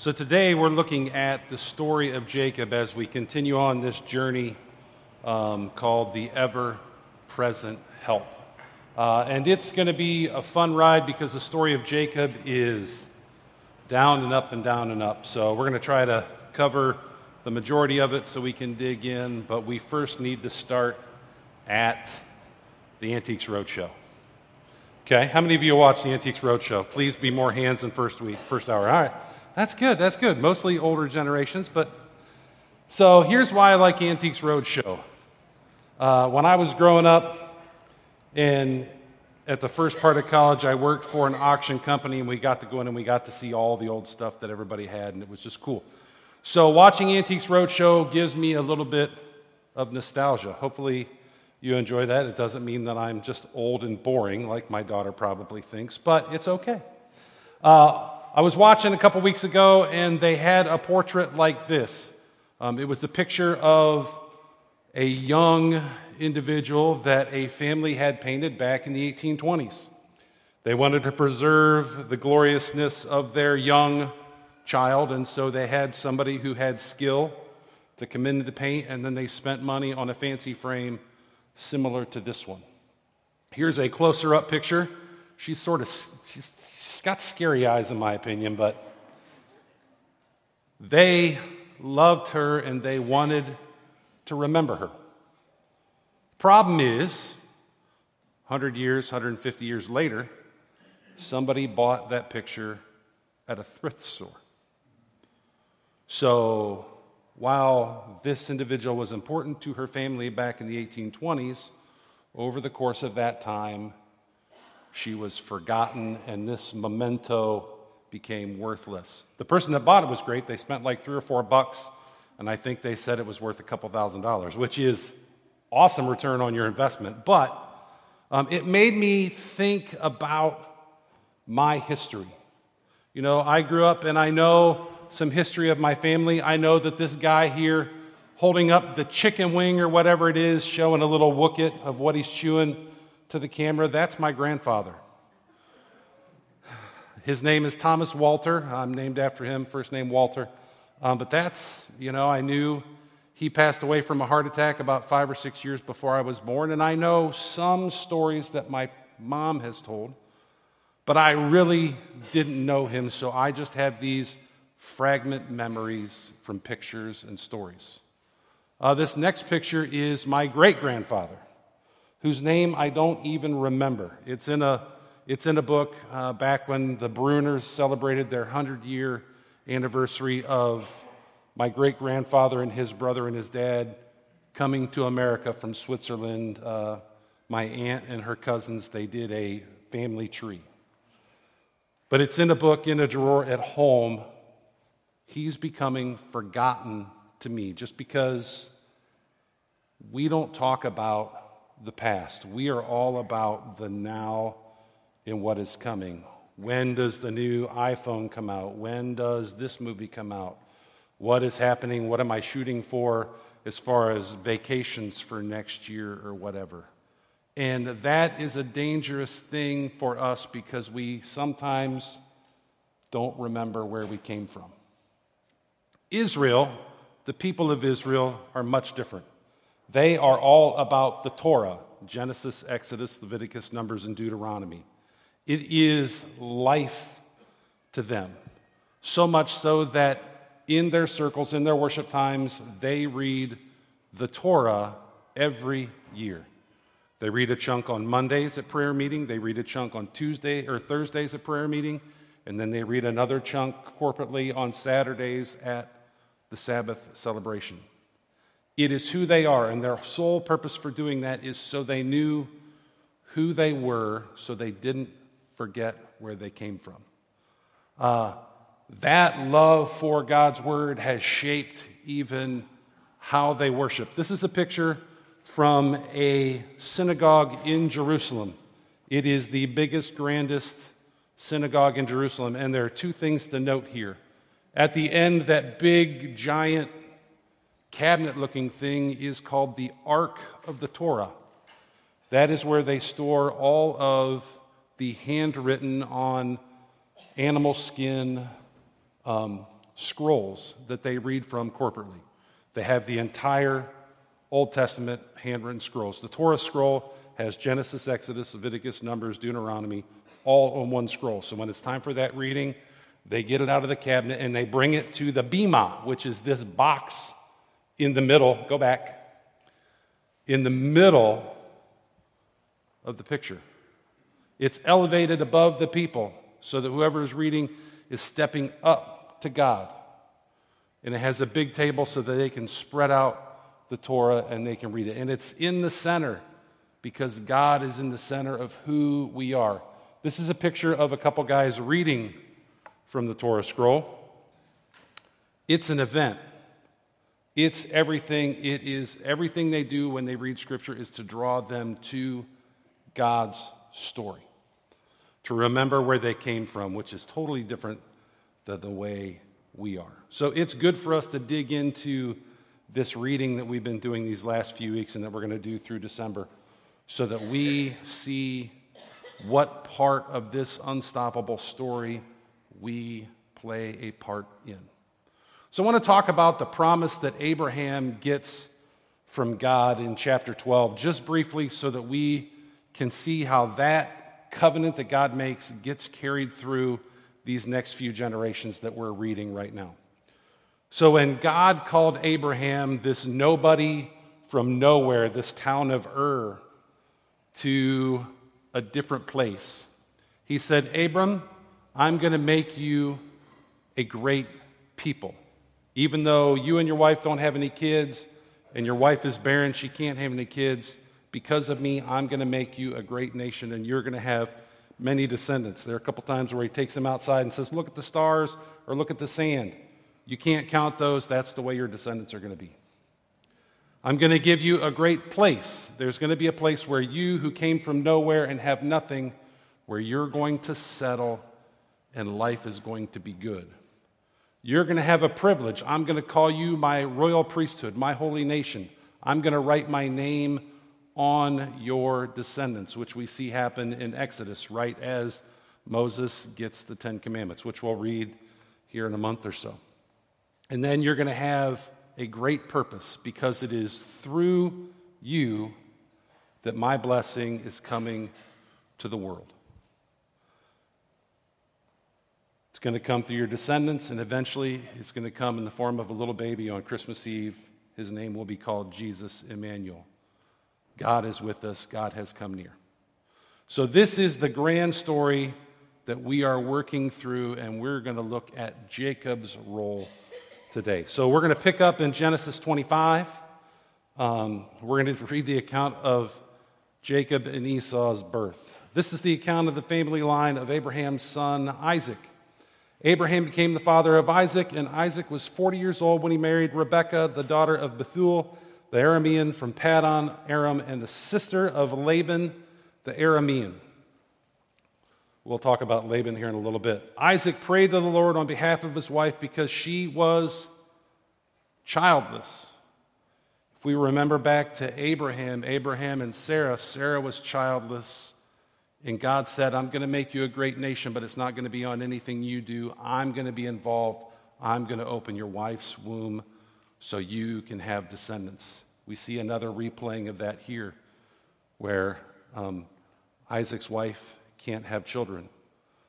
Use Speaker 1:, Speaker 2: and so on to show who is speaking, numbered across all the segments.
Speaker 1: So today we're looking at the story of Jacob as we continue on this journey um, called the Ever Present Help. Uh, and it's going to be a fun ride because the story of Jacob is down and up and down and up. So we're going to try to cover the majority of it so we can dig in, but we first need to start at the Antiques Roadshow. Okay, how many of you watched the Antiques Roadshow? Please be more hands than first week, first hour. All right, that's good, that's good. Mostly older generations, but so here's why I like Antiques Roadshow. Uh, when I was growing up and at the first part of college, I worked for an auction company, and we got to go in and we got to see all the old stuff that everybody had, and it was just cool. So, watching Antiques Roadshow gives me a little bit of nostalgia. Hopefully, you enjoy that. It doesn't mean that I'm just old and boring, like my daughter probably thinks, but it's okay. Uh, I was watching a couple weeks ago, and they had a portrait like this. Um, it was the picture of a young individual that a family had painted back in the 1820s. They wanted to preserve the gloriousness of their young child, and so they had somebody who had skill to come in to paint, and then they spent money on a fancy frame similar to this one. Here's a closer up picture. She's sort of, she's, she's got scary eyes, in my opinion, but they loved her and they wanted to remember her. Problem is, 100 years, 150 years later, somebody bought that picture at a thrift store. So while this individual was important to her family back in the 1820s, over the course of that time, she was forgotten, and this memento became worthless. The person that bought it was great. They spent like three or four bucks, and I think they said it was worth a couple thousand dollars, which is awesome return on your investment. But um, it made me think about my history. You know, I grew up and I know some history of my family, I know that this guy here holding up the chicken wing or whatever it is, showing a little wookit of what he's chewing to the camera, that's my grandfather. His name is Thomas Walter. I'm named after him, first name Walter. Um, but that's, you know, I knew he passed away from a heart attack about five or six years before I was born. And I know some stories that my mom has told, but I really didn't know him. So I just have these fragment memories from pictures and stories. Uh, this next picture is my great grandfather, whose name I don't even remember. It's in a, it's in a book uh, back when the Bruners celebrated their 100 year anniversary of my great grandfather and his brother and his dad coming to America from Switzerland. Uh, my aunt and her cousins, they did a family tree. But it's in a book in a drawer at home he's becoming forgotten to me just because we don't talk about the past. We are all about the now and what is coming. When does the new iPhone come out? When does this movie come out? What is happening? What am I shooting for as far as vacations for next year or whatever? And that is a dangerous thing for us because we sometimes don't remember where we came from. Israel, the people of Israel, are much different. They are all about the Torah Genesis, Exodus, Leviticus, Numbers, and Deuteronomy. It is life to them. So much so that in their circles, in their worship times, they read the Torah every year. They read a chunk on Mondays at prayer meeting, they read a chunk on Tuesday or Thursdays at prayer meeting, and then they read another chunk corporately on Saturdays at the Sabbath celebration. It is who they are, and their sole purpose for doing that is so they knew who they were, so they didn't forget where they came from. Uh, that love for God's word has shaped even how they worship. This is a picture from a synagogue in Jerusalem. It is the biggest, grandest synagogue in Jerusalem, and there are two things to note here. At the end, that big, giant, cabinet looking thing is called the Ark of the Torah. That is where they store all of the handwritten on animal skin um, scrolls that they read from corporately. They have the entire Old Testament handwritten scrolls. The Torah scroll has Genesis, Exodus, Leviticus, Numbers, Deuteronomy, all on one scroll. So when it's time for that reading, they get it out of the cabinet and they bring it to the bima, which is this box in the middle. Go back. In the middle of the picture. It's elevated above the people so that whoever is reading is stepping up to God. And it has a big table so that they can spread out the Torah and they can read it. And it's in the center because God is in the center of who we are. This is a picture of a couple guys reading from the Torah scroll. It's an event. It's everything. It is everything they do when they read Scripture is to draw them to God's story, to remember where they came from, which is totally different than the way we are. So it's good for us to dig into this reading that we've been doing these last few weeks and that we're going to do through December so that we see what part of this unstoppable story we play a part in. So, I want to talk about the promise that Abraham gets from God in chapter 12, just briefly, so that we can see how that covenant that God makes gets carried through these next few generations that we're reading right now. So, when God called Abraham, this nobody from nowhere, this town of Ur, to a different place, he said, Abram, I'm going to make you a great people. Even though you and your wife don't have any kids and your wife is barren, she can't have any kids, because of me, I'm going to make you a great nation and you're going to have many descendants. There are a couple times where he takes them outside and says, Look at the stars or look at the sand. You can't count those. That's the way your descendants are going to be. I'm going to give you a great place. There's going to be a place where you, who came from nowhere and have nothing, where you're going to settle and life is going to be good. You're going to have a privilege. I'm going to call you my royal priesthood, my holy nation. I'm going to write my name on your descendants, which we see happen in Exodus right as Moses gets the Ten Commandments, which we'll read here in a month or so. And then you're going to have a great purpose because it is through you that my blessing is coming to the world. It's going to come through your descendants, and eventually it's going to come in the form of a little baby on Christmas Eve. His name will be called Jesus Emmanuel. God is with us, God has come near. So, this is the grand story that we are working through, and we're going to look at Jacob's role today. So, we're going to pick up in Genesis 25. Um, we're going to read the account of Jacob and Esau's birth. This is the account of the family line of Abraham's son Isaac. Abraham became the father of Isaac, and Isaac was 40 years old when he married Rebekah, the daughter of Bethuel, the Aramean from Paddan Aram, and the sister of Laban, the Aramean. We'll talk about Laban here in a little bit. Isaac prayed to the Lord on behalf of his wife because she was childless. If we remember back to Abraham, Abraham and Sarah, Sarah was childless. And God said, I'm going to make you a great nation, but it's not going to be on anything you do. I'm going to be involved. I'm going to open your wife's womb so you can have descendants. We see another replaying of that here, where um, Isaac's wife can't have children.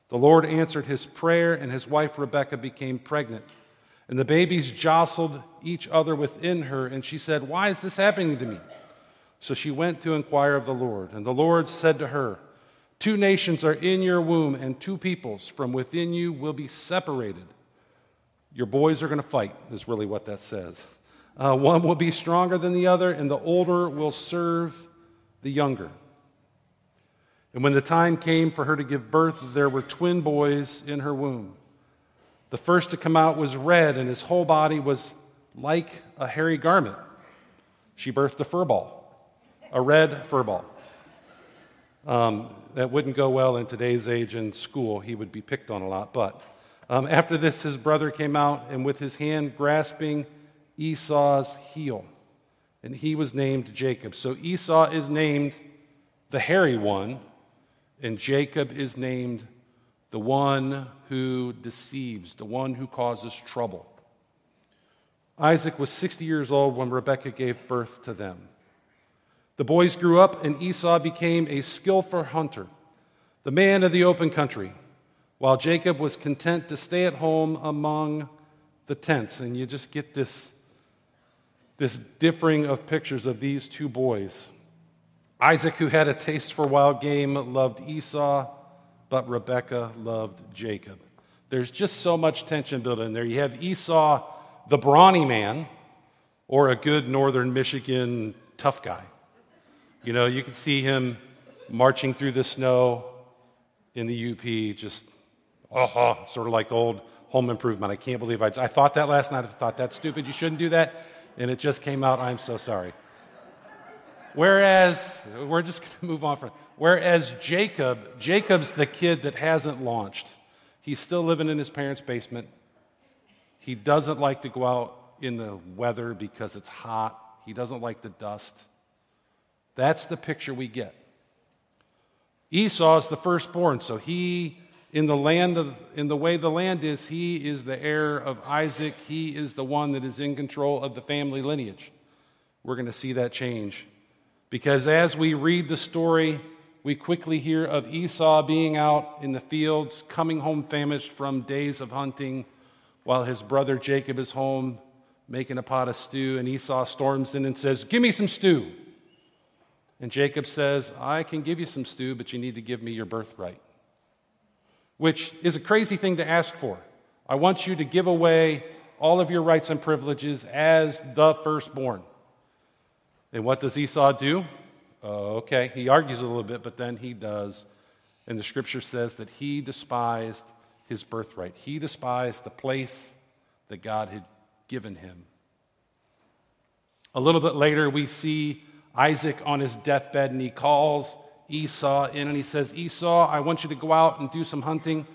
Speaker 1: The Lord answered his prayer, and his wife Rebekah became pregnant. And the babies jostled each other within her, and she said, Why is this happening to me? So she went to inquire of the Lord. And the Lord said to her, Two nations are in your womb, and two peoples from within you will be separated. Your boys are going to fight, is really what that says. Uh, one will be stronger than the other, and the older will serve the younger. And when the time came for her to give birth, there were twin boys in her womb. The first to come out was red, and his whole body was like a hairy garment. She birthed a furball, a red furball. Um, that wouldn't go well in today's age in school. He would be picked on a lot. But um, after this, his brother came out and with his hand grasping Esau's heel, and he was named Jacob. So Esau is named the hairy one, and Jacob is named the one who deceives, the one who causes trouble. Isaac was 60 years old when Rebekah gave birth to them. The boys grew up, and Esau became a skillful hunter, the man of the open country, while Jacob was content to stay at home among the tents. And you just get this, this differing of pictures of these two boys. Isaac, who had a taste for wild game, loved Esau, but Rebekah loved Jacob. There's just so much tension built in there. You have Esau, the brawny man, or a good northern Michigan tough guy. You know, you can see him marching through the snow in the UP, just, oh, sort of like the old home improvement. I can't believe I, I thought that last night. I thought that's stupid. You shouldn't do that. And it just came out. I'm so sorry. Whereas, we're just going to move on from Whereas Jacob, Jacob's the kid that hasn't launched. He's still living in his parents' basement. He doesn't like to go out in the weather because it's hot. He doesn't like the dust. That's the picture we get. Esau is the firstborn, so he, in the land of, in the way the land is, he is the heir of Isaac. He is the one that is in control of the family lineage. We're going to see that change because as we read the story, we quickly hear of Esau being out in the fields, coming home famished from days of hunting, while his brother Jacob is home making a pot of stew, and Esau storms in and says, Give me some stew. And Jacob says, I can give you some stew, but you need to give me your birthright. Which is a crazy thing to ask for. I want you to give away all of your rights and privileges as the firstborn. And what does Esau do? Uh, okay, he argues a little bit, but then he does. And the scripture says that he despised his birthright, he despised the place that God had given him. A little bit later, we see Isaac on his deathbed, and he calls Esau in and he says, Esau, I want you to go out and do some hunting.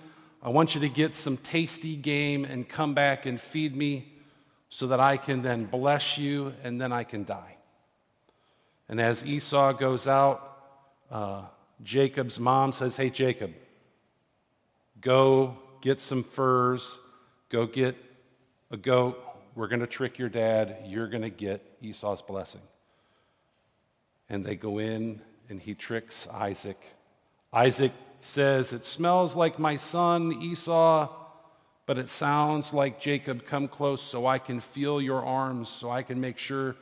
Speaker 1: I want you to get some tasty game and come back and feed me so that I can then bless you and then I can die. And as Esau goes out, uh, Jacob's mom says, Hey, Jacob, go get some furs, go get a goat. We're going to trick your dad. You're going to get Esau's blessing. And they go in, and he tricks Isaac. Isaac says, It smells like my son Esau, but it sounds like Jacob. Come close so I can feel your arms, so I can make sure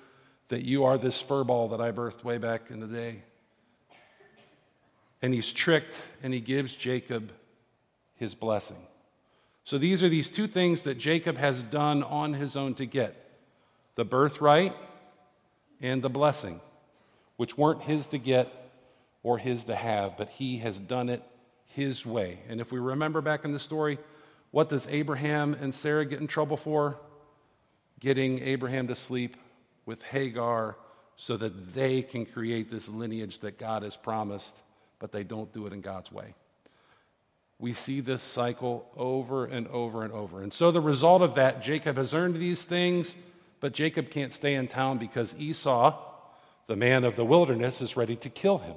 Speaker 1: that you are this furball that I birthed way back in the day. And he's tricked and he gives Jacob his blessing. So these are these two things that Jacob has done on his own to get the birthright and the blessing, which weren't his to get or his to have, but he has done it his way. And if we remember back in the story, what does Abraham and Sarah get in trouble for? Getting Abraham to sleep with Hagar so that they can create this lineage that God has promised, but they don't do it in God's way. We see this cycle over and over and over. And so the result of that, Jacob has earned these things, but Jacob can't stay in town because Esau, the man of the wilderness, is ready to kill him.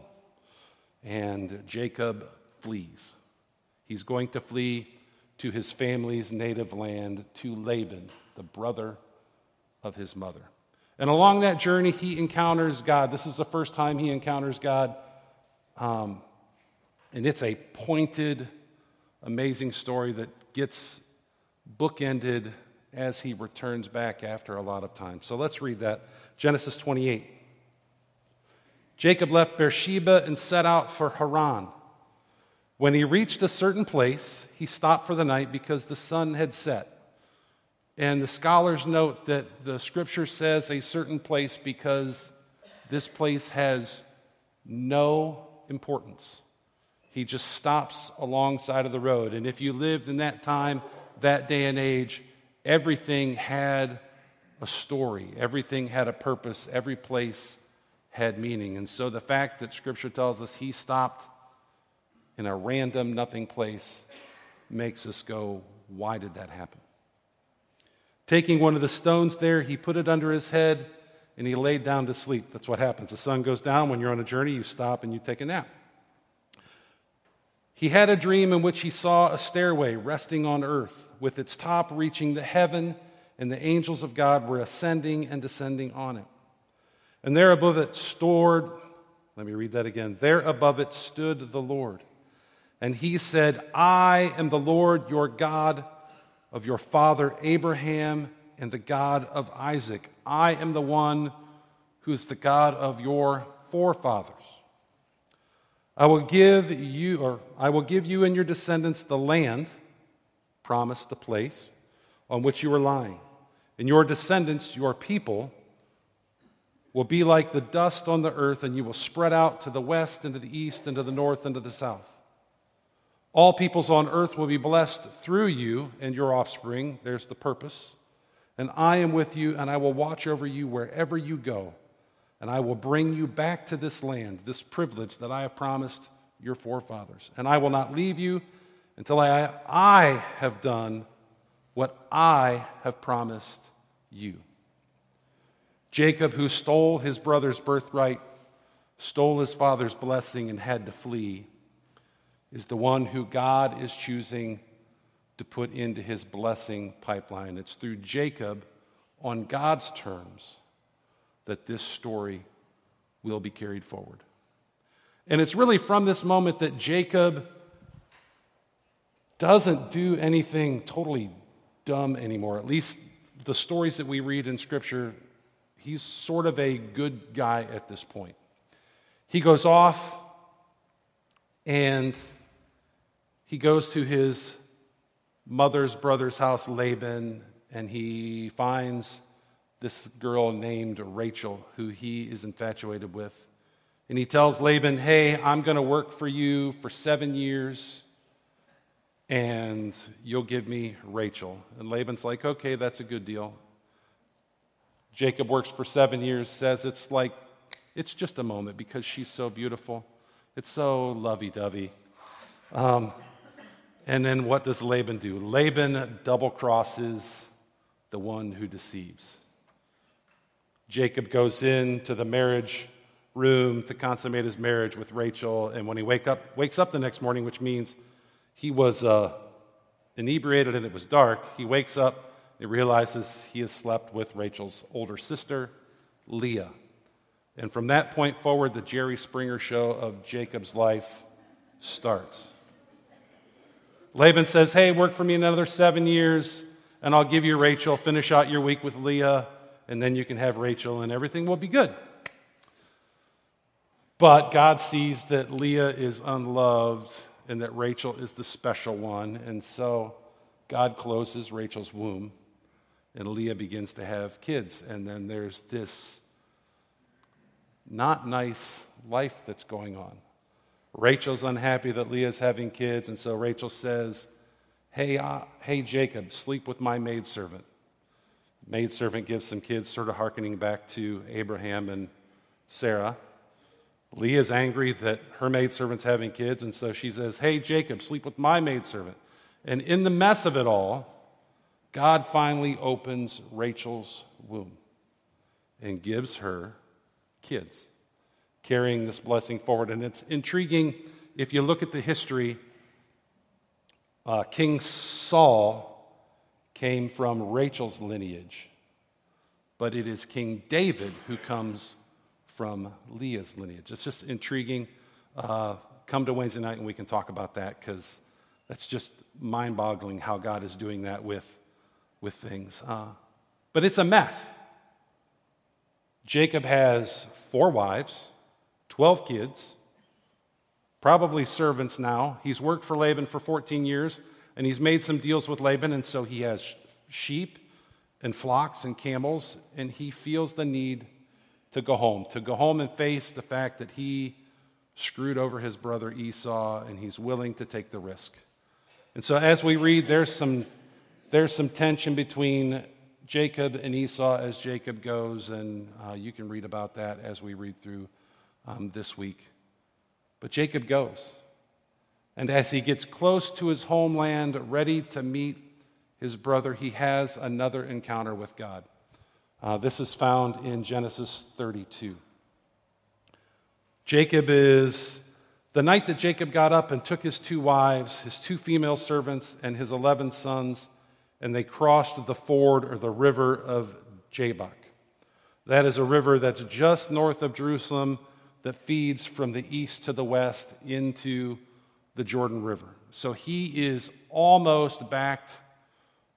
Speaker 1: And Jacob flees. He's going to flee to his family's native land, to Laban, the brother of his mother. And along that journey, he encounters God. This is the first time he encounters God. Um, and it's a pointed, amazing story that gets bookended as he returns back after a lot of time. So let's read that. Genesis 28. Jacob left Beersheba and set out for Haran. When he reached a certain place, he stopped for the night because the sun had set. And the scholars note that the scripture says a certain place because this place has no importance. He just stops alongside of the road. And if you lived in that time, that day and age, everything had a story, everything had a purpose, every place had meaning. And so the fact that scripture tells us he stopped in a random, nothing place makes us go, why did that happen? Taking one of the stones there, he put it under his head and he laid down to sleep. That's what happens. The sun goes down. When you're on a journey, you stop and you take a nap. He had a dream in which he saw a stairway resting on earth, with its top reaching the heaven, and the angels of God were ascending and descending on it. And there above it stored, let me read that again. There above it stood the Lord. And he said, I am the Lord your God of your father Abraham and the God of Isaac. I am the one who is the God of your forefathers. I will give you, or I will give you and your descendants the land, promised the place, on which you are lying. And your descendants, your people, will be like the dust on the earth, and you will spread out to the west, and to the east, and to the north, and to the south. All peoples on earth will be blessed through you and your offspring. There's the purpose. And I am with you, and I will watch over you wherever you go. And I will bring you back to this land, this privilege that I have promised your forefathers. And I will not leave you until I, I have done what I have promised you. Jacob, who stole his brother's birthright, stole his father's blessing, and had to flee, is the one who God is choosing to put into his blessing pipeline. It's through Jacob, on God's terms, that this story will be carried forward. And it's really from this moment that Jacob doesn't do anything totally dumb anymore. At least the stories that we read in Scripture, he's sort of a good guy at this point. He goes off and he goes to his mother's brother's house, Laban, and he finds this girl named Rachel, who he is infatuated with. And he tells Laban, Hey, I'm going to work for you for seven years, and you'll give me Rachel. And Laban's like, Okay, that's a good deal. Jacob works for seven years, says it's like, it's just a moment because she's so beautiful. It's so lovey dovey. Um, and then what does Laban do? Laban double crosses the one who deceives. Jacob goes into the marriage room to consummate his marriage with Rachel, and when he wake up, wakes up the next morning, which means he was uh, inebriated and it was dark, he wakes up and realizes he has slept with Rachel's older sister, Leah. And from that point forward, the Jerry Springer show of Jacob's life starts. Laban says, Hey, work for me another seven years, and I'll give you Rachel. Finish out your week with Leah, and then you can have Rachel, and everything will be good. But God sees that Leah is unloved and that Rachel is the special one, and so God closes Rachel's womb, and Leah begins to have kids. And then there's this not nice life that's going on. Rachel's unhappy that Leah's having kids, and so Rachel says, Hey, uh, hey Jacob, sleep with my maidservant. Maidservant gives some kids, sort of hearkening back to Abraham and Sarah. Leah's angry that her maidservant's having kids, and so she says, Hey, Jacob, sleep with my maidservant. And in the mess of it all, God finally opens Rachel's womb and gives her kids carrying this blessing forward. And it's intriguing if you look at the history. Uh, King Saul came from Rachel's lineage, but it is King David who comes from Leah's lineage. It's just intriguing. Uh, come to Wednesday night and we can talk about that because that's just mind boggling how God is doing that with, with things. Uh, but it's a mess. Jacob has four wives. 12 kids, probably servants now. He's worked for Laban for 14 years, and he's made some deals with Laban, and so he has sheep and flocks and camels, and he feels the need to go home, to go home and face the fact that he screwed over his brother Esau, and he's willing to take the risk. And so, as we read, there's some, there's some tension between Jacob and Esau as Jacob goes, and uh, you can read about that as we read through um, this week. But Jacob goes. And as he gets close to his homeland, ready to meet his brother, he has another encounter with God. Uh, this is found in Genesis 32. Jacob is the night that Jacob got up and took his two wives, his two female servants, and his eleven sons, and they crossed the ford or the river of Jabbok. That is a river that's just north of Jerusalem that feeds from the east to the west into the Jordan River. So he is almost back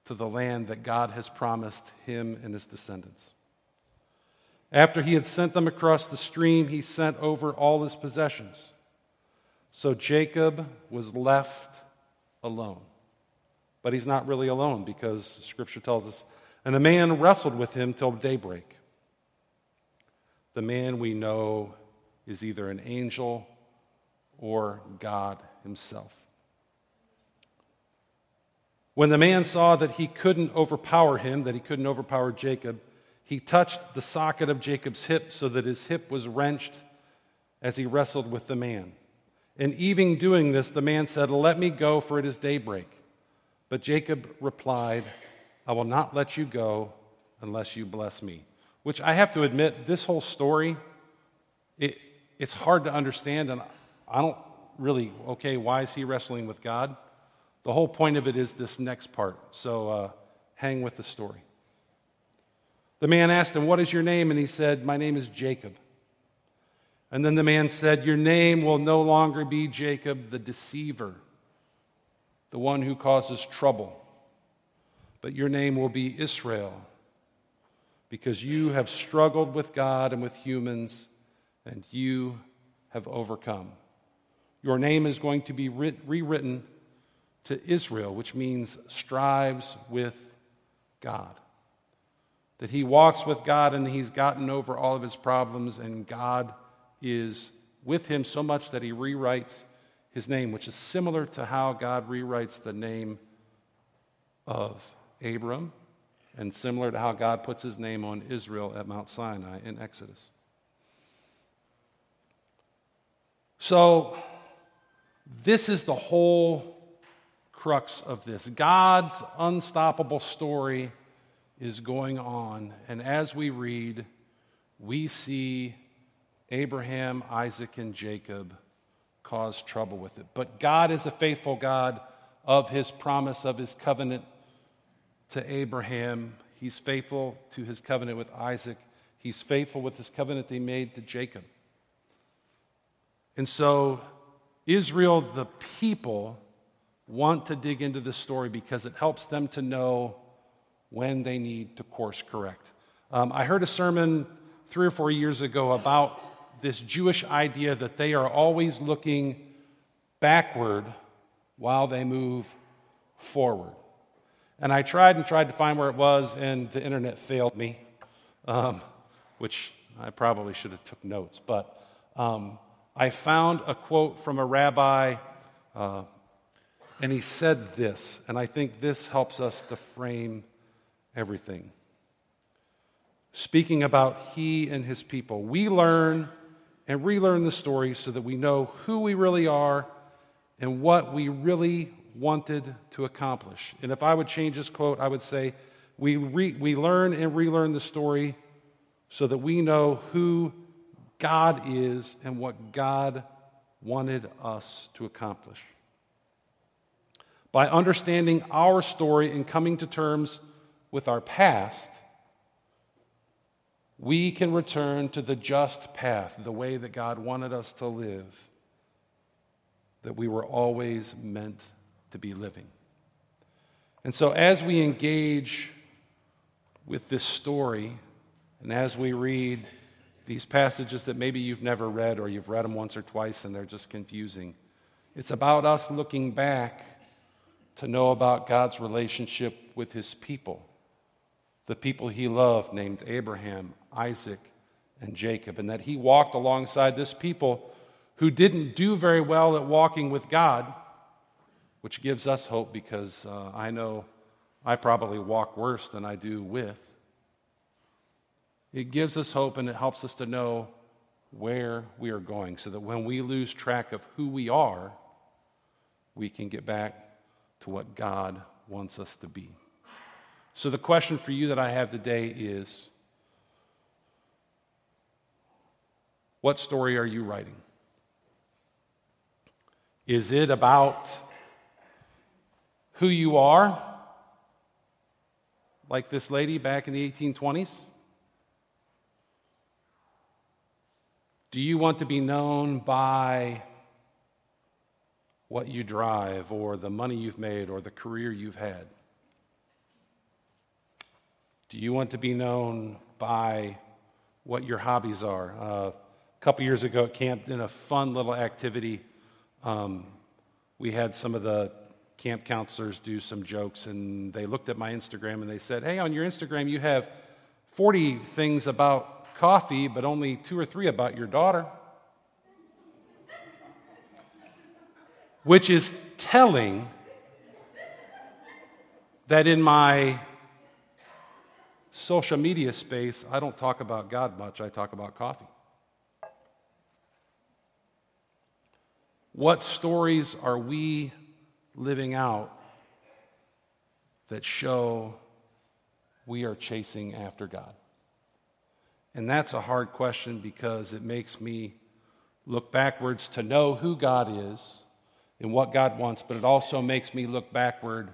Speaker 1: to the land that God has promised him and his descendants. After he had sent them across the stream, he sent over all his possessions. So Jacob was left alone. But he's not really alone because scripture tells us, and the man wrestled with him till daybreak. The man we know is either an angel or God himself. When the man saw that he couldn't overpower him, that he couldn't overpower Jacob, he touched the socket of Jacob's hip so that his hip was wrenched as he wrestled with the man. And even doing this, the man said, Let me go, for it is daybreak. But Jacob replied, I will not let you go unless you bless me. Which I have to admit, this whole story, it, it's hard to understand, and I don't really, okay, why is he wrestling with God? The whole point of it is this next part. So uh, hang with the story. The man asked him, What is your name? And he said, My name is Jacob. And then the man said, Your name will no longer be Jacob the deceiver the one who causes trouble. But your name will be Israel, because you have struggled with God and with humans, and you have overcome. Your name is going to be rewritten to Israel, which means strives with God. That he walks with God and he's gotten over all of his problems, and God is with him so much that he rewrites his name, which is similar to how God rewrites the name of Abram and similar to how God puts his name on Israel at Mount Sinai in Exodus. So, this is the whole crux of this. God's unstoppable story is going on, and as we read, we see Abraham, Isaac, and Jacob cause trouble with it. But God is a faithful God of his promise, of his covenant to Abraham. He's faithful to his covenant with Isaac. He's faithful with his covenant he made to Jacob. And so, Israel, the people, want to dig into this story because it helps them to know when they need to course correct. Um, I heard a sermon three or four years ago about this Jewish idea that they are always looking backward while they move forward. And I tried and tried to find where it was, and the internet failed me, um, which I probably should have took notes. But um, I found a quote from a rabbi, uh, and he said this, and I think this helps us to frame everything. Speaking about he and his people, we learn and relearn the story so that we know who we really are and what we really wanted to accomplish. And if I would change this quote, I would say, we, re- we learn and relearn the story so that we know who God is and what God wanted us to accomplish. By understanding our story and coming to terms with our past, we can return to the just path, the way that God wanted us to live, that we were always meant to be living. And so, as we engage with this story, and as we read these passages that maybe you've never read or you've read them once or twice and they're just confusing, it's about us looking back to know about God's relationship with his people, the people he loved, named Abraham, Isaac, and Jacob, and that he walked alongside this people who didn't do very well at walking with God, which gives us hope because uh, I know I probably walk worse than I do with. It gives us hope and it helps us to know where we are going so that when we lose track of who we are, we can get back to what God wants us to be. So, the question for you that I have today is What story are you writing? Is it about who you are, like this lady back in the 1820s? Do you want to be known by what you drive, or the money you've made, or the career you've had? Do you want to be known by what your hobbies are? Uh, couple years ago at camp, in a fun little activity, um, we had some of the camp counselors do some jokes, and they looked at my Instagram and they said, Hey, on your Instagram, you have 40 things about coffee, but only two or three about your daughter. Which is telling that in my social media space, I don't talk about God much, I talk about coffee. What stories are we living out that show we are chasing after God? And that's a hard question because it makes me look backwards to know who God is and what God wants, but it also makes me look backward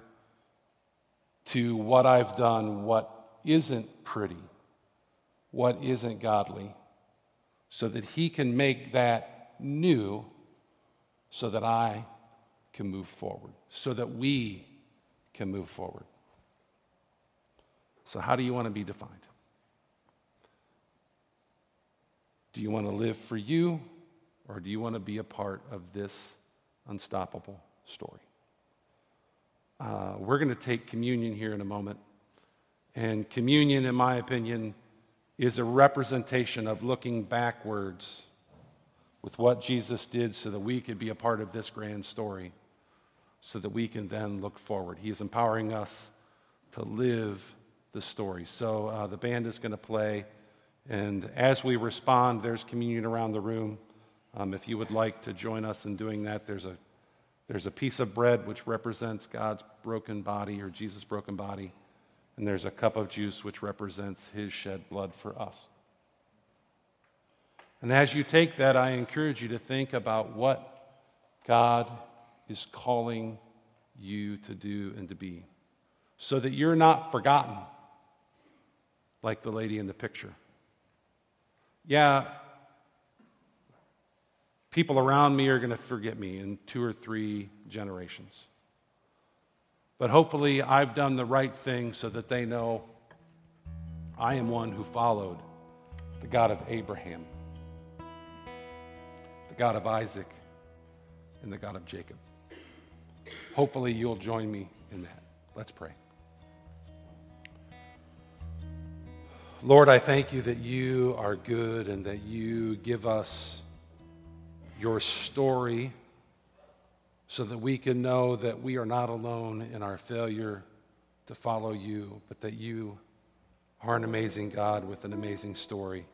Speaker 1: to what I've done, what isn't pretty, what isn't godly, so that He can make that new so that I can move forward, so that we can move forward. So, how do you want to be defined? Do you want to live for you, or do you want to be a part of this unstoppable story? Uh, we're going to take communion here in a moment. And communion, in my opinion, is a representation of looking backwards with what Jesus did so that we could be a part of this grand story, so that we can then look forward. He is empowering us to live the story. So uh, the band is going to play. And as we respond, there's communion around the room. Um, if you would like to join us in doing that, there's a, there's a piece of bread which represents God's broken body or Jesus' broken body, and there's a cup of juice which represents his shed blood for us. And as you take that, I encourage you to think about what God is calling you to do and to be so that you're not forgotten like the lady in the picture. Yeah, people around me are going to forget me in two or three generations. But hopefully, I've done the right thing so that they know I am one who followed the God of Abraham, God of Isaac, and the God of Jacob. Hopefully, you'll join me in that. Let's pray. Lord, I thank you that you are good and that you give us your story so that we can know that we are not alone in our failure to follow you, but that you are an amazing God with an amazing story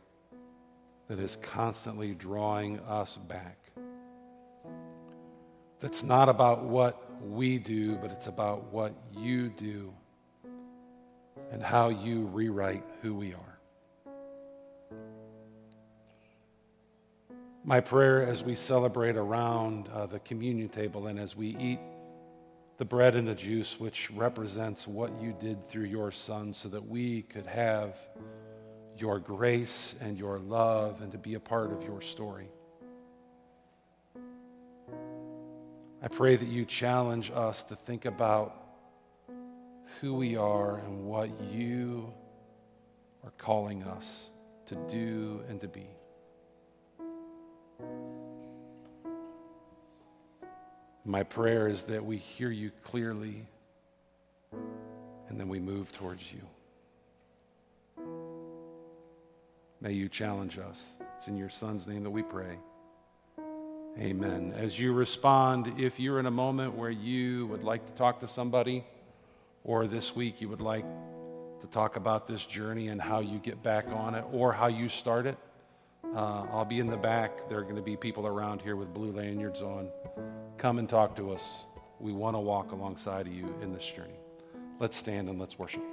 Speaker 1: that is constantly drawing us back. That's not about what we do, but it's about what you do and how you rewrite who we are. My prayer as we celebrate around uh, the communion table and as we eat the bread and the juice, which represents what you did through your Son, so that we could have your grace and your love and to be a part of your story. I pray that you challenge us to think about who we are and what you are calling us to do and to be. My prayer is that we hear you clearly and then we move towards you. May you challenge us. It's in your Son's name that we pray. Amen. As you respond, if you're in a moment where you would like to talk to somebody, or this week you would like to talk about this journey and how you get back on it or how you start it, uh, I'll be in the back. There are going to be people around here with blue lanyards on. Come and talk to us. We want to walk alongside of you in this journey. Let's stand and let's worship.